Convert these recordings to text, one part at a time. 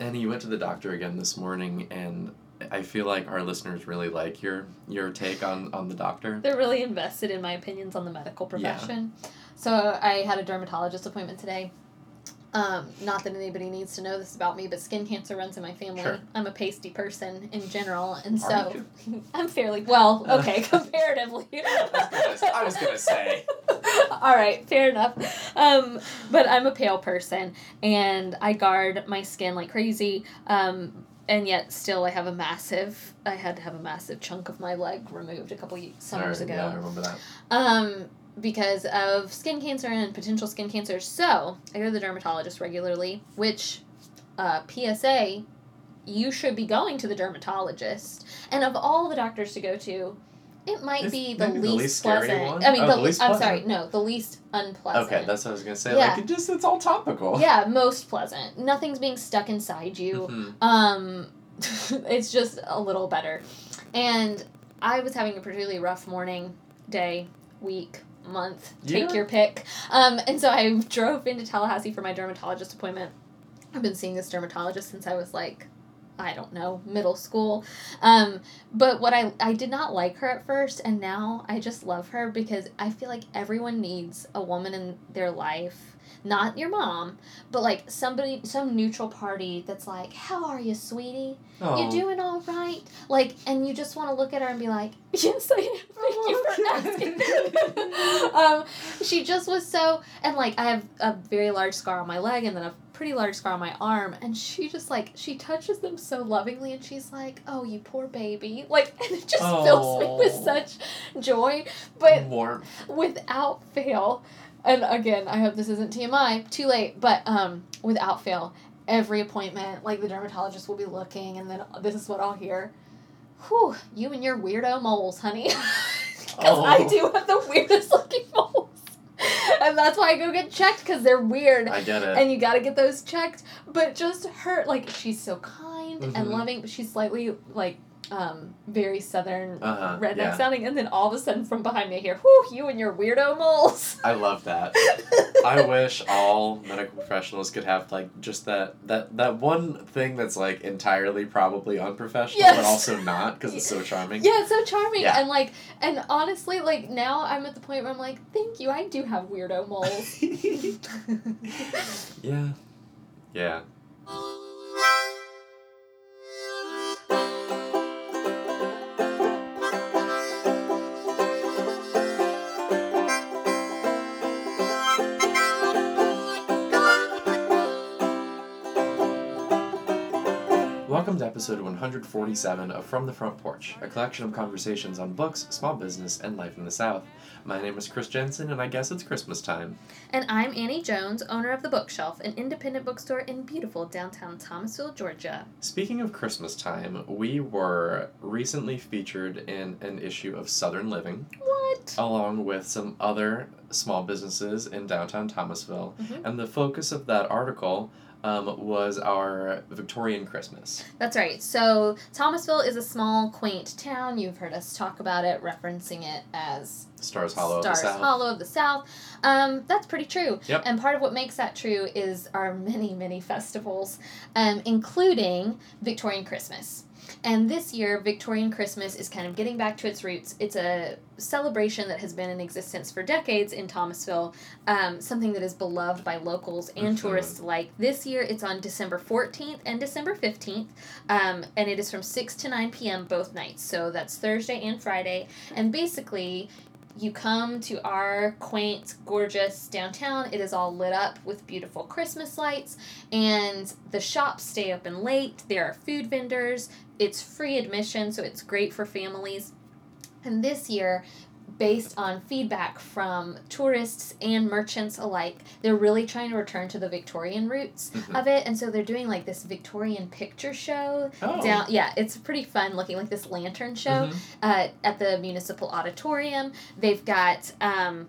and you went to the doctor again this morning, and I feel like our listeners really like your your take on on the doctor. They're really invested in my opinions on the medical Yeah. profession. So I had a dermatologist appointment today. Um, not that anybody needs to know this about me, but skin cancer runs in my family. Sure. I'm a pasty person in general, and Are so? I'm fairly well. Okay, comparatively. I was gonna say. All right, fair enough. Um, but I'm a pale person, and I guard my skin like crazy. Um, and yet, still, I have a massive. I had to have a massive chunk of my leg removed a couple summers Alright, ago Yeah, I remember that. um, because of skin cancer and potential skin cancer. So I go to the dermatologist regularly, which uh, PSA, you should be going to the dermatologist. And of all the doctors to go to, it might Is be the least, the least scary pleasant. one? I mean, Oh, the, the least I'm sorry, no, the least unpleasant. Okay, that's what I was gonna say. Yeah. Like it just it's all topical. yeah, most pleasant. Nothing's being stuck inside you Mhm. um it's just a little better and i was having a particularly rough morning day week month take Yeah. your pick um and so i drove into tallahassee for my dermatologist appointment i've been seeing this dermatologist since i was like I don't know, middle school. Um, but what I I did not like her at first and now I just love her because I feel like everyone needs a woman in their life. Not your mom, but like somebody some neutral party that's like, How are you, sweetie? Oh. You doing all right? Like, and you just want to look at her and be like, yes, I am. Thank you for asking. um, she just was so, and like, I have a very large scar on my leg and then a pretty large scar on my arm, and she just like, she touches them so lovingly, and she's like, oh, you poor baby. Like, and it just fills me with Oh. such joy. But warmth. without fail and again i hope this isn't tmi too late but um without fail every appointment like the dermatologist will be looking and then this is what i'll hear whew you and your weirdo moles honey because i Oh. do have the weirdest looking moles and that's why i go get checked because they're weird I get it. and you got to get those checked but just her like she's so kind and Mhm. loving but she's slightly like um very southern Uh-huh, redneck yeah. sounding and then all of a sudden from behind me I hear whew you and your weirdo moles I love that. I wish all medical professionals could have like just that that that one thing that's like entirely probably unprofessional Yes. but also not because it's so charming. yeah it's so charming Yeah. and like and honestly like now i'm at the point where i'm like thank you i do have weirdo moles yeah. Yeah. Welcome to episode 147 of From the Front Porch, a collection of conversations on books, small business, and life in the South. My name is Chris Jensen, and I guess it's Christmas time. and i'm annie jones owner of the bookshelf an independent bookstore in beautiful downtown thomasville georgia Speaking of Christmas time, we were recently featured in an issue of Southern Living, what along with some other small businesses in downtown Thomasville. Mhm. And the focus of that article um, was our Victorian Christmas. That's right. So Thomasville is a small, quaint town. You've heard us talk about it, referencing it as Stars Hollow Stars of the South. Hollow of the South. Um, that's pretty true. Yep. And part of what makes that true is our many, many festivals, um, including Victorian Christmas. And this year, Victorian Christmas is kind of getting back to its roots. It's a celebration that has been in existence for decades in Thomasville, um, something that is beloved by locals and Mhm. tourists alike. This year, it's on December 14th and December 15th, um, and it is from 6 to 9 p.m. both nights. So that's Thursday and Friday. And basically, you come to our quaint, gorgeous downtown. It is all lit up with beautiful Christmas lights, and the shops stay open late. There are food vendors. It's free admission, so it's great for families. And this year, based on feedback from tourists and merchants alike, they're really trying to return to the Victorian roots Mhm. of it. And so they're doing like this Victorian picture show Oh. down. Yeah, it's pretty fun looking like this lantern show Mhm. uh, at the municipal auditorium. They've got um,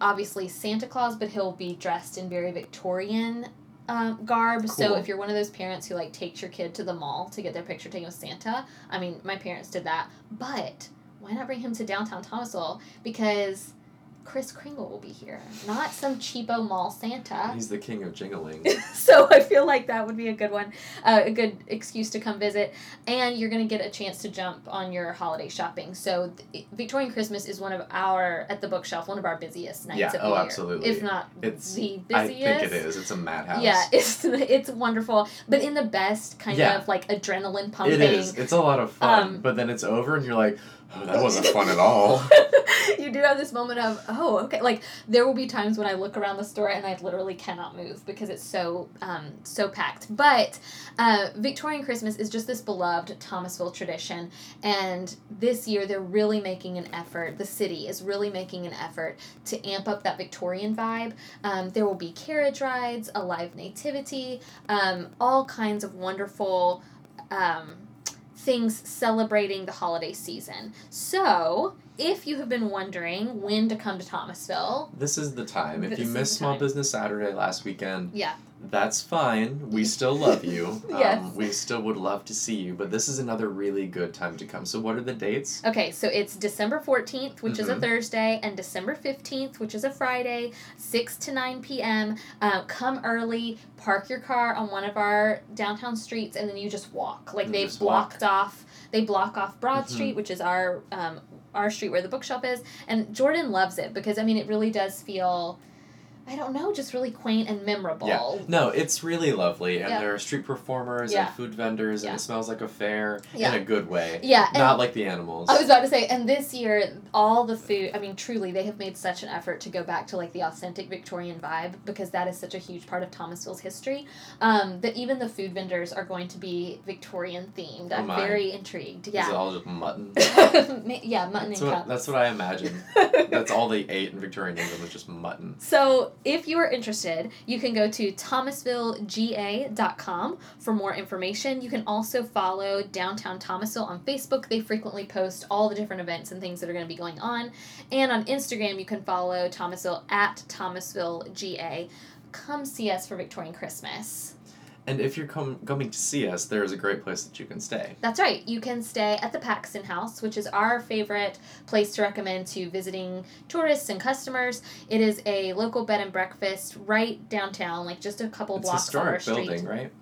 obviously Santa Claus, but he'll be dressed in very Victorian um, garb. So if you're one of those parents who like takes your kid to the mall to get their picture taken with Santa, I mean, my parents did that. But why not bring him to downtown Thomasville? Because Kris Kringle will be here, not some cheapo mall Santa. He's the king of jingling. so I feel like that would be a good one, uh, a good excuse to come visit, and you're gonna get a chance to jump on your holiday shopping. So th- Victorian Christmas is one of our at the bookshelf, one of our busiest nights Yeah, of the oh, year, absolutely. if not It's- the busiest. I think it is. It's a madhouse. Yeah, it's it's wonderful, but in the best kind Yeah. of like adrenaline pumping. It is. It's a lot of fun, Um, but then it's over, and you're like, that wasn't fun at all. you do have this moment of oh okay like there will be times when I look around the store and I literally cannot move because it's so um, so packed. But uh, Victorian Christmas is just this beloved Thomasville tradition, and this year they're really making an effort. The city is really making an effort to amp up that Victorian vibe. Um, there will be carriage rides, a live nativity, um, all kinds of wonderful. Um, things celebrating the holiday season. So, if you have been wondering when to come to Thomasville, This is the time. If you missed Small. Business Saturday last weekend, yeah, that's fine. We still love you. Yes. Um, we still would love to see you, but this is another really good time to come. So, what are the dates? Okay, so it's December 14th, which is a Mhm. Thursday, and December 15th, which is a Friday, 6 to 9 p.m. Uh, come early, park your car on one of our downtown streets, and then you just walk. Like You they've just walk. blocked off, they block off Broad Mhm. Street, which is our um, our street where the bookshop is, and Jordan loves it because I mean it really does feel. I don't know, just really quaint and memorable. Yeah. No, it's really lovely, and Yeah. there are street performers Yeah. and food vendors, and it smells like a fair in a good way. Yeah, Not like the animals. I was about to say, and this year, all the food, I mean, truly, they have made such an effort to go back to like the authentic Victorian vibe because that is such a huge part of Thomasville's history. Um, that even the food vendors are going to be Victorian themed. Oh I'm very intrigued. Yeah. Is it all just mutton? yeah, mutton That's and what, that's what I imagine. That's all they ate in Victorian England was just mutton. So, if you are interested, you can go to thomasvillega.com for more information. You can also follow Downtown Thomasville on Facebook. They frequently post all the different events and things that are going to be going on. And on Instagram, you can follow Thomasville at thomasvillega. Come see us for Victorian Christmas. And if you're com- coming to see us, there is a great place that you can stay. That's right. You can stay at the Paxton House, which is our favorite place to recommend to visiting tourists and customers. It is a local bed and breakfast right downtown, like just a couple It's blocks historic street. building, right?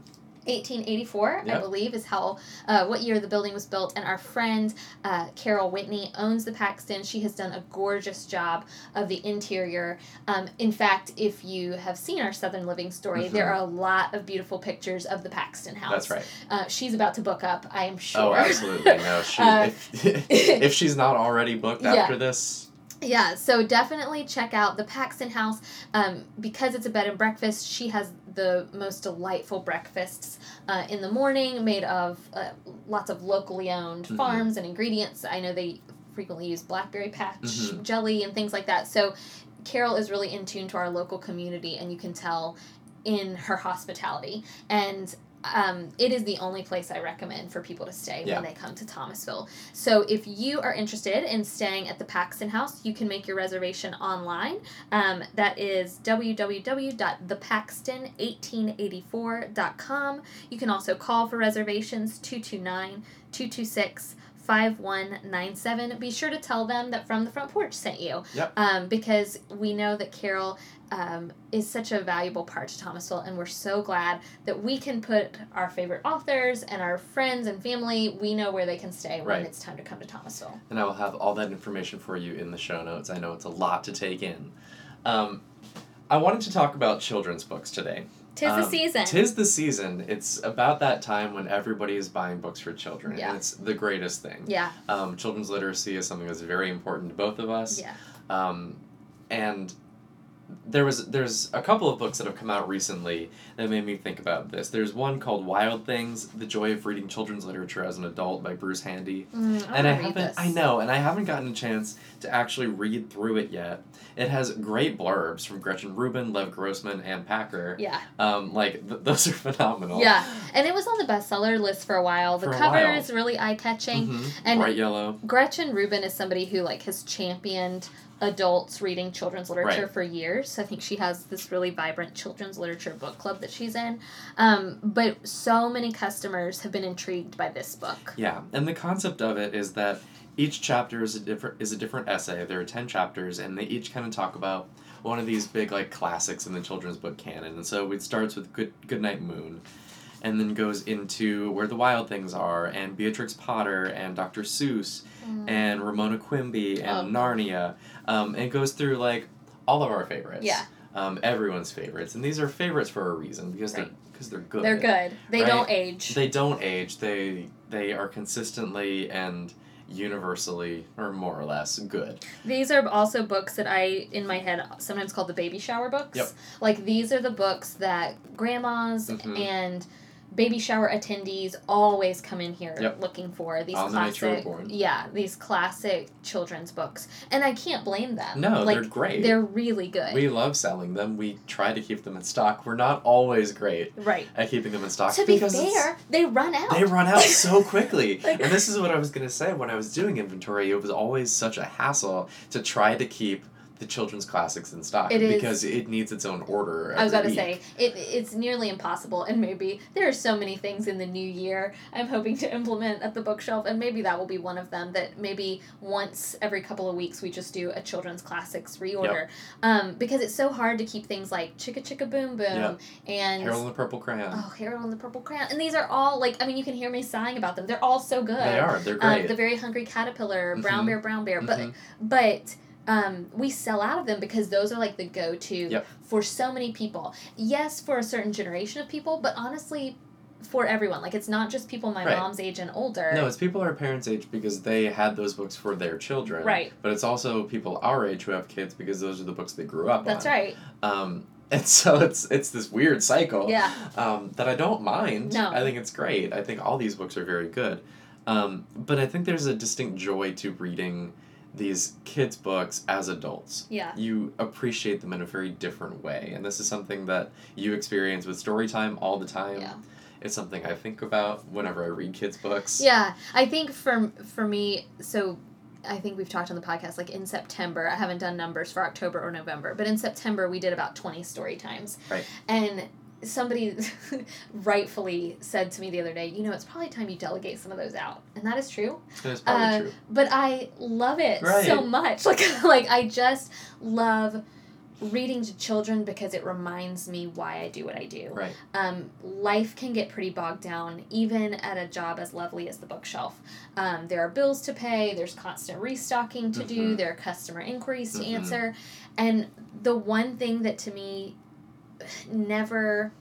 1884, I believe, is how uh, what year the building was built. And our friend uh, Carol Whitney owns the Paxton. She has done a gorgeous job of the interior. Um, in fact, if you have seen our Southern Living story, there Mhm. are a lot of beautiful pictures of the Paxton house. That's right. Uh, she's about to book up, I am sure. Oh, absolutely. No, she, Uh, if, if she's not already booked Yeah. after this, Yeah, so definitely check out the Paxton House. Um, because it's a bed and breakfast, she has the most delightful breakfasts uh, in the morning made of uh, lots of locally owned Mhm. farms and ingredients. I know they frequently use blackberry patch Mhm. jelly and things like that. So Carol is really in tune to our local community, and you can tell in her hospitality. And um, it is the only place I recommend for people to stay Yeah. when they come to Thomasville. So if you are interested in staying at the Paxton House, you can make your reservation online. Um, that is www.thepaxton1884.com. You can also call for reservations 229 226 5197. Be sure to tell them that From the Front Porch sent you. Yep. Um, because we know that Carol um, is such a valuable part to Thomasville, and we're so glad that we can put our favorite authors and our friends and family, we know where they can stay when Right. it's time to come to Thomasville. and I will have all that information for you in the show notes. I know it's a lot to take in. Um, I wanted to talk about children's books today. Tis the Um, season. Tis the season. It's about that time when everybody is buying books for children, Yeah. and it's the greatest thing. yeah, Um, children's literacy is something that's very important to both of us. yeah. Um, and there was there's a couple of books that have come out recently that made me think about this. There's one called Wild Things: The Joy of Reading Children's Literature as an Adult by Bruce Handy. Mm, and I haven't this. I know, and I haven't gotten a chance to actually read through it yet. It has great blurbs from Gretchen Rubin, Lev Grossman, and Packer. Yeah, Um, like th- those are phenomenal. yeah, and it was on the bestseller list for a while. The For cover while. is really eye catching. Mhm. And- Bright yellow. Gretchen Rubin is somebody who like has championed adults reading children's literature Right. for years. I think she has this really vibrant children's literature book club that she's in. Um, but so many customers have been intrigued by this book. Yeah, and the concept of it is that each chapter is a different is a different essay. There are ten chapters, and they each kind of talk about one of these big like classics in the children's book canon. And so it starts with Good Goodnight Moon, and then goes into Where the Wild Things Are, and Beatrix Potter, and Dr. Seuss, and Ramona Quimby, and Oh. Narnia. Um, and it goes through like all of our favorites. Yeah. Um, everyone's favorites, and these are favorites for a reason because Right. they're because they're good. They're good. They Right? don't age. They don't age. They they are consistently and universally or more or less good. These are also books that I, in my head, sometimes call the baby shower books. Yep. Like these are the books that grandmas Mhm. and baby shower attendees always come in here Yep. looking for these On the night you were classic, born. yeah, these classic children's books, and I can't blame them. No, like, they're great. They're really good. We love selling them. We try to keep them in stock. We're not always great right. at keeping them in stock To be fair, they run out. they run out so quickly. Like- and this is what I was gonna say when I was doing inventory. It was always such a hassle to try to keep the children's classics in stock It because it needs its own order. I was about to say it. It's nearly impossible, and maybe there are so many things in the new year I'm hoping to implement at the bookshelf, and maybe that will be one of them. That maybe once every couple of weeks we just do a children's classics reorder, um, because it's so hard to keep things like Chicka Chicka Boom Boom Yep. and Harold and the Purple Crayon. oh Harold and the Purple Crayon, and these are all like I mean you can hear me sighing about them. They're all so good. They are. They're Um, great. the very hungry caterpillar, brown Mhm. bear, brown bear, but Mhm. but um, we sell out of them because those are like the go-to Yep. for so many people yes for a certain generation of people but honestly for everyone like it's not just people my Right. mom's age and older No, it's people our parents' age because they had those books for their children. Right. But it's also people our age who have kids because those are the books they grew up with. that's on. right Um, and so it's it's this weird cycle. yeah Um, that I don't mind. No. I think it's great. I think all these books are very good. Um, but I think there's a distinct joy to reading these kids' books as adults. yeah You appreciate them in a very different way, and this is something that you experience with story time all the time. Yeah. It's something I think about whenever I read kids' books. yeah i think for for me so I think we've talked on the podcast like in September. I haven't done numbers for October or November, but in September we did about 20 story times. Right. And somebody rightfully said to me the other day, you know, it's probably time you delegate some of those out. And that is true. That's probably Uh, true. But I love it so Right. much. Like like I just love reading to children because it reminds me why I do what I do. Right. Um, life can get pretty bogged down, even at a job as lovely as the bookshelf. Um, there are bills to pay, there's constant restocking to do, Mhm. there are customer inquiries to Mhm. answer. And the one thing that to me never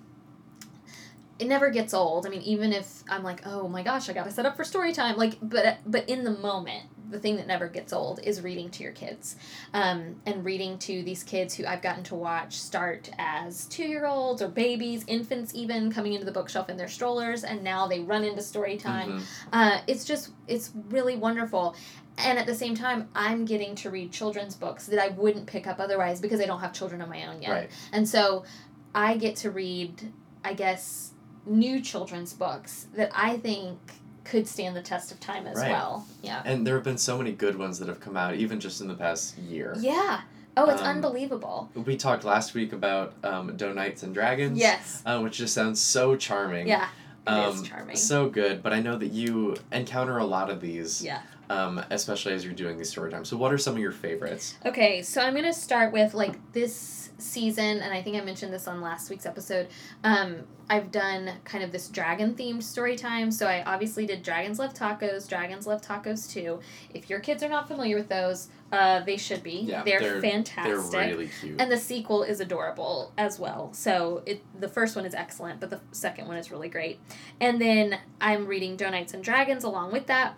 it never gets old. I mean, even if I'm like, oh my gosh, I gotta set up for story time. Like, but but in the moment, the thing that never gets old is reading to your kids, um, and reading to these kids who I've gotten to watch start as two year olds or babies, infants even coming into the bookshelf in their strollers, and now they run into story time. Mhm. Uh, it's just it's really wonderful. And at the same time, I'm getting to read children's books that I wouldn't pick up otherwise because I don't have children of my own yet. Right. And so I get to read, I guess, new children's books that I think could stand the test of time as Right. well. Yeah. And there have been so many good ones that have come out, even just in the past year. Yeah. Oh, it's Um, unbelievable. We talked last week about um, Donuts and Dragons. Yes. Uh, which just sounds so charming. Yeah. It is Um, charming. So good, but I know that you encounter a lot of these, yeah. um, especially as you're doing these story times. So, what are some of your favorites? Okay, so I'm gonna start with like this season, and I think I mentioned this on last week's episode. Um, I've done kind of this dragon themed story time. So I obviously did Dragons Love Tacos, Dragons Love Tacos 2. If your kids are not familiar with those, uh, they should be. Yeah, they're, they're- fantastic. They're really cute. And the sequel is adorable as well. So it the first one is excellent, but the second one is really great. And then I'm reading Donuts and Dragons along with that.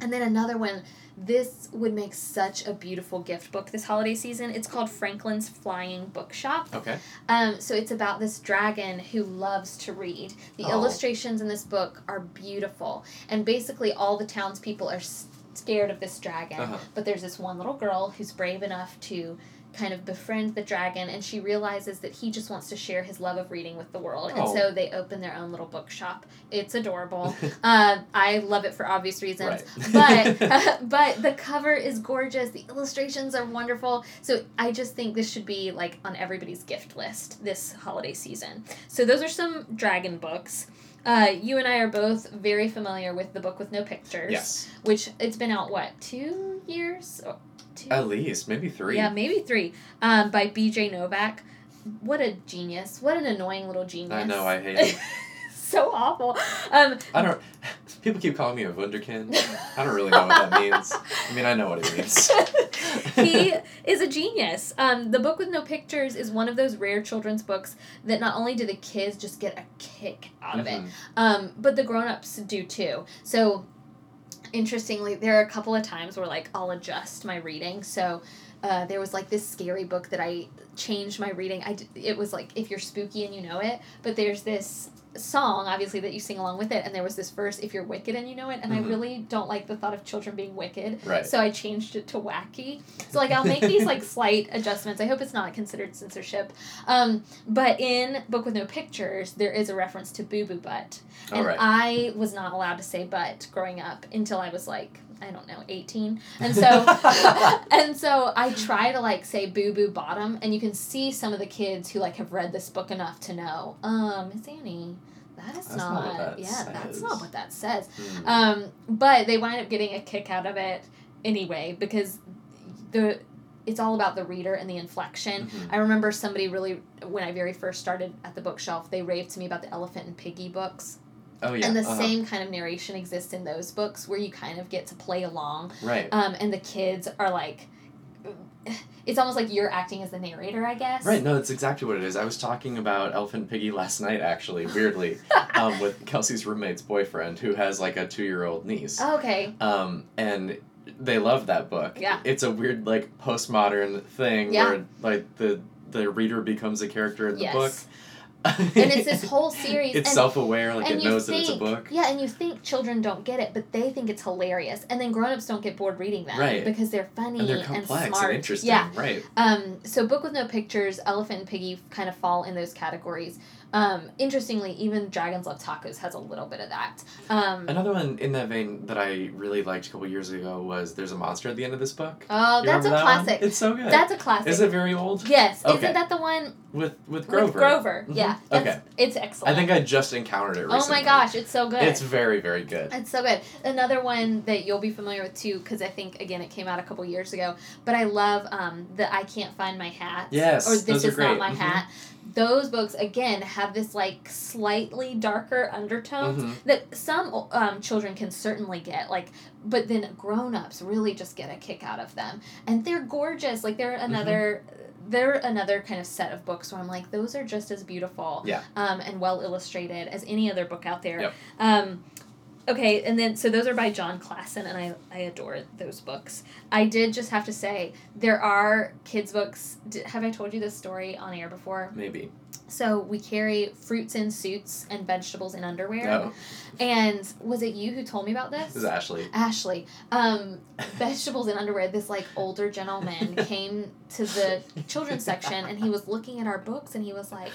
And then another one. This would make such a beautiful gift book this holiday season. It's called Franklin's Flying Bookshop. okay. Um, so it's about this dragon who loves to read. The Oh. illustrations in this book are beautiful, and basically all the townspeople are scared of this dragon. Uh-huh. But there's this one little girl who's brave enough to kind of befriend the dragon, and she realizes that he just wants to share his love of reading with the world, oh. and Oh. so they open their own little bookshop. It's adorable. uh, I love it for obvious reasons, Right. but but the cover is gorgeous. The illustrations are wonderful. So I just think this should be like on everybody's gift list this holiday season. So those are some dragon books. Uh, you and I are both very familiar with the book with no pictures, yes. which it's been out what two years? Oh, Two? At least maybe three. Yeah, maybe three. Um, by B.J. Novak. What a genius! What an annoying little genius. I know. I hate. so awful. Um, I don't. People keep calling me a wunderkind. I don't really know what that means. I mean, I know what it means. he is a genius. Um, the book with no pictures is one of those rare children's books that not only do the kids just get a kick out of it, Mhm. um, but the grown-ups do too. So interestingly, there are a couple of times where like I'll adjust my reading. So uh, there was like this scary book that I changed my reading. I d- it was like if you're spooky and you know it, but there's this song obviously that you sing along with it and there was this verse if you're wicked and you know it and Mhm. I really don't like the thought of children being wicked Right. so I changed it to wacky. So like I'll make these like slight adjustments. I hope it's not considered censorship. Um, but in Book with No Pictures, there is a reference to boo boo butt, and right. I was not allowed to say butt growing up until I was like I don't know eighteen, and so and so I try to like say boo boo bottom, and you can see some of the kids who like have read this book enough to know, um, Miss Annie. That is That's not what that yeah, that's not what that says. Hmm. Um, but they wind up getting a kick out of it anyway because the it's all about the reader and the inflection. Mhm. I remember somebody really when I very first started at the bookshelf, they raved to me about the Elephant and Piggy books. Oh yeah. and the uh-huh. same kind of narration exists in those books where you kind of get to play along. Right. Um, and the kids are like it's almost like you're acting as the narrator, I guess. Right, no, that's exactly what it is. I was talking about Elephant Piggy last night, actually, weirdly, um, with Kelsey's roommate's boyfriend, who has like a two year old niece. okay. Um, and they love that book. Yeah. It's a weird, like, postmodern thing Yeah. where, like, the the reader becomes a character in the Yes. book. And it's this whole series it's and self aware, like, and it knows that it's a book. Yeah, and you think children don't get it, but they think it's hilarious, and then grown-ups don't get bored reading them Right. because they're funny And they're complex and, smart. interesting. Yeah. Right. Um. So, book with no pictures, Elephant and Piggy kind of fall in those categories. Um. Interestingly, even Dragons Love Tacos has a little bit of that. Um. Another one in that vein that I really liked a couple years ago was There's a Monster at the End of this book. Oh, You that's a that one? classic. It's so good. That's a classic. Is it very old? Yes. Okay. Isn't that the one With with Grover. with Grover? Mhm. Yeah. Okay. It's excellent. I think I just encountered it recently. Oh my gosh, it's so good. It's very, very good. It's so good. Another one that you'll be familiar with too, because I think again it came out a couple years ago. But I love um, the I can't find my hat. Yes, Or this those are is not great. my Mhm. hat. Those books again have this like slightly darker undertones Mhm. that some um, children can certainly get. Like, but then grown ups really just get a kick out of them, and they're gorgeous. Like they're Mm-hmm. They're another kind of set of books where I'm like, those are just as beautiful Yeah. um, and well illustrated as any other book out there. Yep. Um, okay, and then so those are by Jon Klassen, and I, I adore those books. I did just have to say there are kids' books. Have I told you this story on air before? Maybe. So we carry fruits in suits and vegetables in underwear. No. And was it you who told me about this? This is Ashley. Ashley, um, vegetables in underwear. This like older gentleman came to the children's section and he was looking at our books and he was like,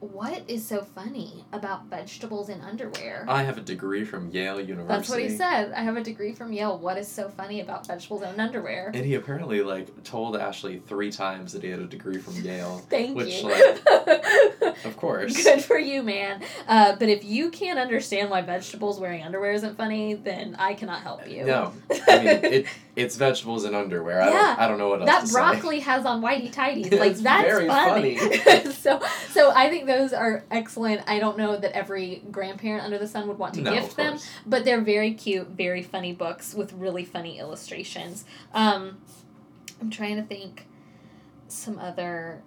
"What is so funny about vegetables in underwear?" I have a degree from Yale University. That's what he said. I have a degree from Yale. What is so funny about vegetables and underwear? And he apparently like told Ashley three times that he had a degree from Yale. Thank which, you. Of course. Good for you, man. Uh, but if you can't understand why vegetables wearing underwear isn't funny, then I cannot help you. No. I mean it it's vegetables and underwear. I Yeah. don't I don't know what else that to say. broccoli has on whitey tighties. Like that's very funny. funny. so so I think those are excellent. I don't know that every grandparent under the sun would want to No, gift them, but they're very cute, very funny books with really funny illustrations. Um, I'm trying to think some other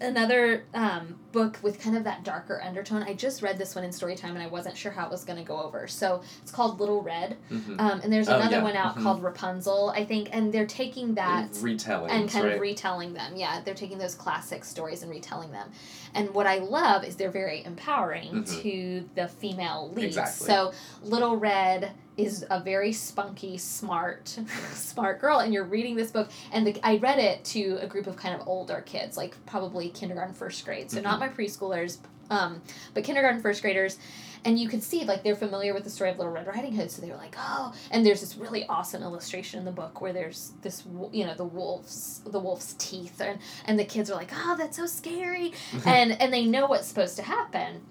another um, book with kind of that darker undertone. I just read this one in Storytime and I wasn't sure how it was going to go over. So it's called Little Red. Mhm. Um, and there's Oh, another yeah. one out Mhm. called Rapunzel, I think, and they're taking that retelling and kind right? of retelling them. Yeah, they're taking those classic stories and retelling them. And what I love is they're very empowering Mhm. to the female leads. Exactly. So Little Red is a very spunky, smart, smart girl, and you're reading this book. And the, I read it to a group of kind of older kids, like probably kindergarten, first grade. So not my preschoolers, um, but kindergarten, first graders. And you could see like they're familiar with the story of Little Red Riding Hood, so they were like, oh. And there's this really awesome illustration in the book where there's this, you know, the wolf's the wolf's teeth, and and the kids are like, oh, that's so scary, and and they know what's supposed to happen.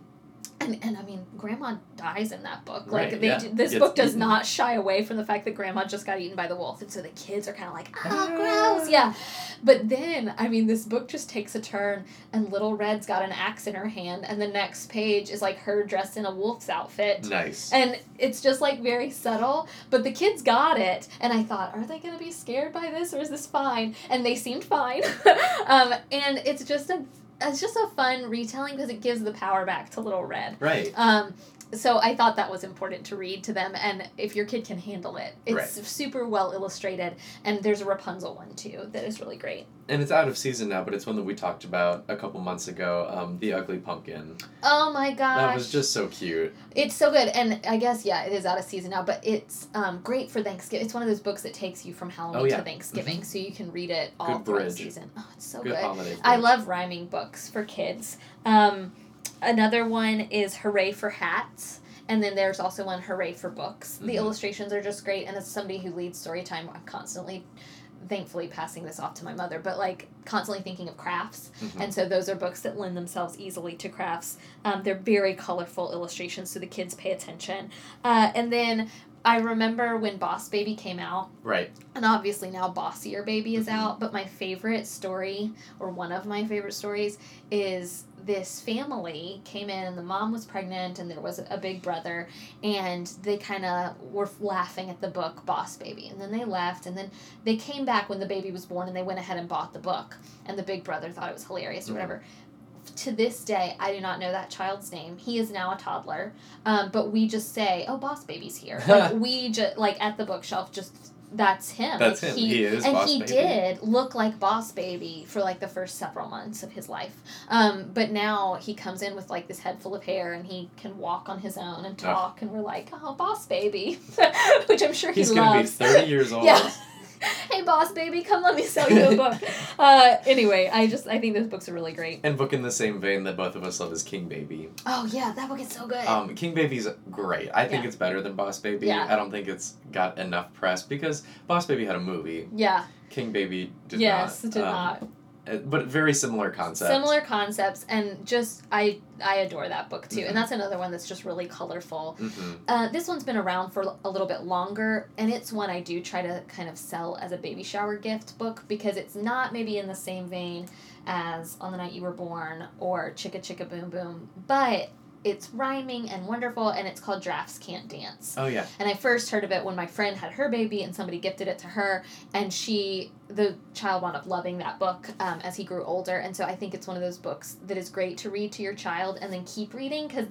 And, and I mean, Grandma dies in that book. Like Right, they, yeah. do- this Gets book does eaten. not shy away from the fact that Grandma just got eaten by the wolf, and so the kids are kind of like, oh, Ah. gross, yeah. But then, I mean, this book just takes a turn, and Little Red's got an axe in her hand, and the next page is like her dressed in a wolf's outfit. Nice. And it's just like very subtle, but the kids got it. And I thought, are they going to be scared by this or is this fine? And they seemed fine. um, and it's just a it's just a fun retelling because it gives the power back to Little Red. right. Um, so I thought that was important to read to them, and if your kid can handle it, it's Right. super well illustrated, and there's a Rapunzel one too that is really great. And it's out of season now, but it's one that we talked about a couple months ago. Um, the Ugly Pumpkin. Oh my gosh, That was just so cute. It's so good, and I guess yeah, it is out of season now, but it's um, great for Thanksgiving. It's one of those books that takes you from Halloween Oh, yeah. to Thanksgiving, so you can read it all Good throughout the season. Oh, it's so Good good. I love rhyming books for kids. Um, another one is Hooray for Hats. And then there's also one Hooray for Books. The Mhm. illustrations are just great, and as somebody who leads story time, I'm constantly, thankfully, passing this off to my mother, but like constantly thinking of crafts. Mhm. And so those are books that lend themselves easily to crafts. Um, they're very colorful illustrations, so the kids pay attention. Uh, and then I remember when Boss Baby came out, Right. and obviously now Bossier Baby is Mhm. out, but my favorite story, or one of my favorite stories, is this family came in and the mom was pregnant and there was a big brother and they kind of were laughing at the book Boss Baby and then they left and then they came back when the baby was born and they went ahead and bought the book and the big brother thought it was hilarious or Mhm. whatever to this day, I do not know that child's name. He is now a toddler, um, but we just say, "Oh, Boss Baby's here." like we just like at the bookshelf, just that's him. That's Like, him. He is and he Baby. did look like Boss Baby for like the first several months of his life. Um, but now he comes in with like this head full of hair, and he can walk on his own and talk, and we're like, "Oh, Boss Baby," which I'm sure He's he gonna be thirty years old. Yeah. hey, Boss Baby, come let me sell you a book. uh, anyway, I just I think those books are really great. And book in the same vein that both of us love is King Baby. Oh yeah, that book is so good. Um, King Baby's great. I think Yeah. it's better than Boss Baby. Yeah. I don't think it's got enough press because Boss Baby had a movie. yeah. King Baby did yes, not. did Um, not. Uh, But very similar concepts. Similar concepts, and just I I adore that book too, Mhm. and that's another one that's just really colorful. hmm Uh, this one's been around for a little bit longer, and it's one I do try to kind of sell as a baby shower gift book because it's not maybe in the same vein as On the Night You Were Born or Chicka Chicka Boom Boom, but it's rhyming and wonderful, and it's called Giraffes Can't Dance. Oh yeah. And I first heard of it when my friend had her baby and somebody gifted it to her, and she, the child, wound up loving that book um, as he grew older. And so I think it's one of those books that is great to read to your child and then keep reading because.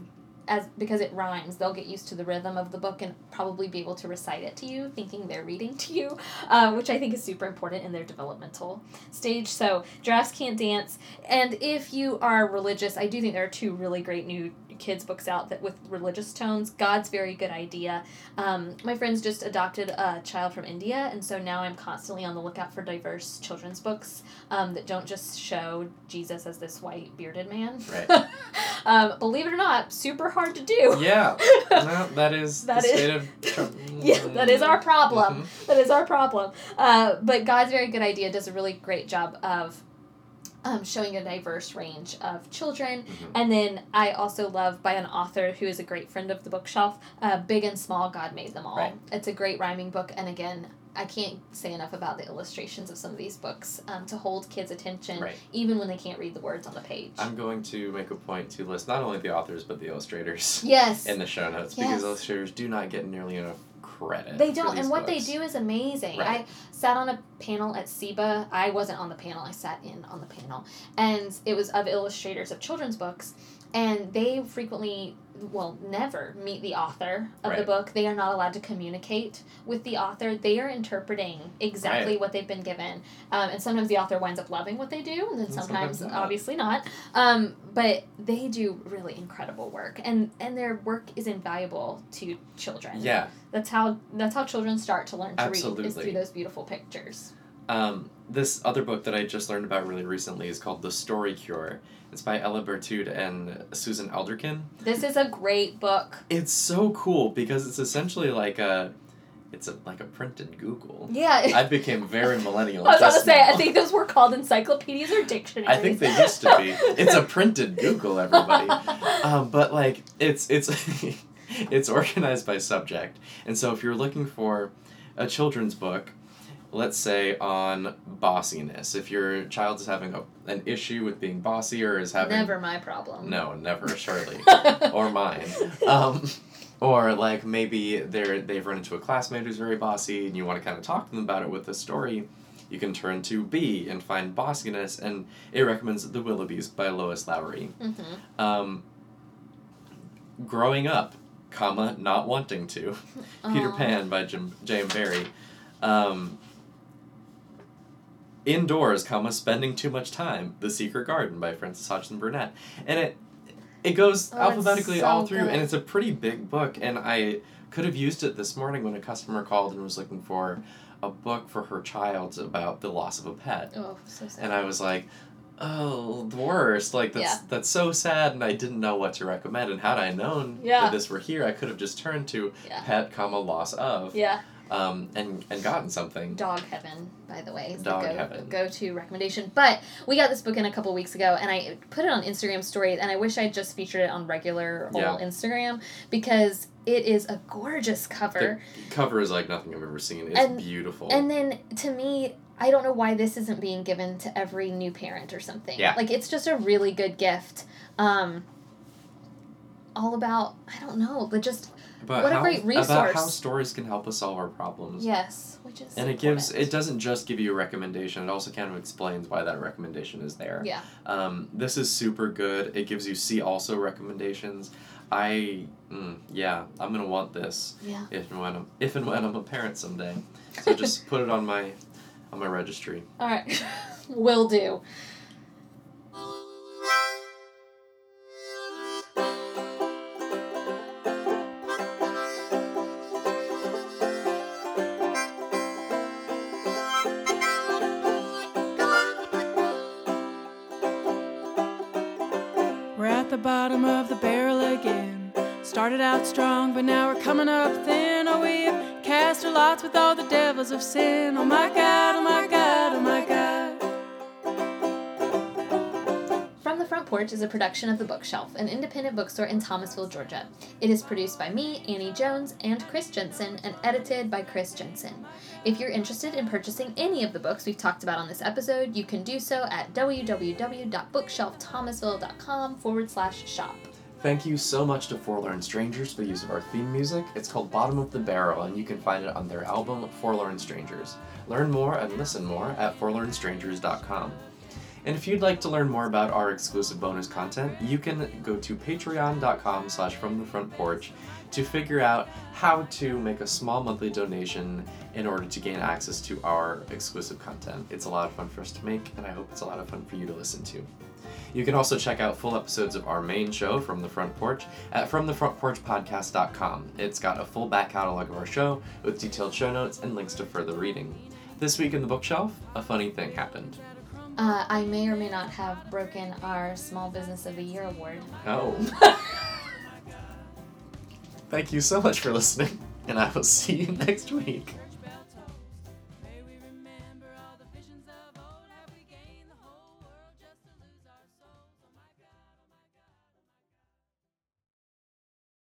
As, because it rhymes, they'll get used to the rhythm of the book and probably be able to recite it to you, thinking they're reading to you, uh, which I think is super important in their developmental stage. So, Giraffes Can't Dance. And if you are religious, I do think there are two really great new kids' books out that with religious tones. God's Very Good Idea um, my friends just adopted a child from India, and so now I'm constantly on the lookout for diverse children's books um, that don't just show Jesus as this white bearded man. Right. um, believe it or not, super hard to do. Yeah. No, that is That the is- state of. Yeah, that is our problem. Mhm. That is our problem. Uh, but God's Very Good Idea does a really great job of um, showing a diverse range of children. Mhm. And then I also love by an author who is a great friend of the bookshelf, uh, Big and Small, God Made Them All. Right. It's a great rhyming book. And again, I can't say enough about the illustrations of some of these books um, to hold kids' attention, Right. even when they can't read the words on the page. I'm going to make a point to list not only the authors but the illustrators yes. in the show notes Yes. because illustrators do not get nearly enough credit. They don't, and what books. they do is amazing. Right. I sat on a panel at SIBA. I wasn't on the panel. I sat in on the panel, and it was of illustrators of children's books. and they frequently well never meet the author of the book. They are not allowed to communicate with the author. They are interpreting exactly Right. what they've been given. Um, and sometimes the author winds up loving what they do and then And sometimes, sometimes not. obviously not. Um, but they do really incredible work and and their work is invaluable to children. Yeah. that's how that's how children start to learn to read is through those beautiful pictures Um, this other book that I just learned about really recently is called The Story Cure. It's by Ella Berthoud and Susan Elderkin. this is a great book It's so cool because it's essentially like a, it's a, like a printed Google. yeah I became very millennial. I was about to say, I think those were called encyclopedias or dictionaries. I think they used to be. It's a printed Google, everybody. Um, but like it's it's it's organized by subject, and so if you're looking for a children's book, let's say on bossiness, if your child is having a, an issue with being bossy or is having Never my problem. no, never surely or mine. Um, or like maybe they're they've run into a classmate who's very bossy and you want to kind of talk to them about it with a story. You can turn to B and find bossiness, and it recommends The Willoughbys by Lois Lowry. hmm Um, growing up, comma, not wanting to. Peter Pan by Jim J.M. Barrie. Um, Indoors, comma, spending too much time. The Secret Garden by Frances Hodgson Burnett. And it it goes Oh, alphabetically so all through good. and it's a pretty big book and I could have used it this morning when a customer called and was looking for a book for her child about the loss of a pet. Oh, so sad. And I was like, oh, the worst. Like, that's, Yeah. that's so sad, and I didn't know what to recommend. And had I known Yeah. that this were here, I could have just turned to Yeah. pet, comma, loss of, yeah, um, and, and gotten something. Dog Heaven, by the way, is Dog the go, Heaven. go-to recommendation. But we got this book in a couple weeks ago, and I put it on Instagram stories, and I wish I just featured it on regular Yeah. old Instagram because it is a gorgeous cover. The Cover is like nothing I've ever seen. It's And- beautiful. And then to me, I don't know why this isn't being given to every new parent or something. Yeah. Like it's just a really good gift. Um all about I don't know, but just but what a how, great About how stories can help us solve our problems. yes, which is And it gives it doesn't just give you a recommendation, it also kind of explains why that recommendation is there. Yeah. Um, this is super good. It gives you see also recommendations. I mm, yeah, I'm gonna want this Yeah. if and when I'm if and when I'm a parent someday. So just put it on my on my registry. All right. Will do. Bottom of the barrel again. Started out strong, but now we're coming up thin. Oh, we have cast our lots with all the devils of sin. Oh my God, oh my God, oh my God. Porch is a production of The Bookshelf, an independent bookstore in Thomasville, Georgia. It is produced by me, Annie Jones, and Chris Jensen, and edited by Chris Jensen. If you're interested in purchasing any of the books we've talked about on this episode, you can do so at www.bookshelfthomasville.com forward slash shop. Thank you so much to Forlorn Strangers for the use of our theme music. It's called Bottom of the Barrel, and you can find it on their album Forlorn Strangers. Learn more and listen more at forlornstrangers.com. And if you'd like to learn more about our exclusive bonus content, you can go to patreon.com slash from the front porch to figure out how to make a small monthly donation in order to gain access to our exclusive content. It's a lot of fun for us to make, and I hope it's a lot of fun for you to listen to. You can also check out full episodes of our main show, From the Front Porch, at FromTheFrontPorchPodcast.com. It's got a full back catalog of our show with detailed show notes and links to further reading. This week in the bookshelf, a funny thing happened. Uh, I may or may not have broken our Small Business of the Year award. Oh. Thank you so much for listening, and I will see you next week.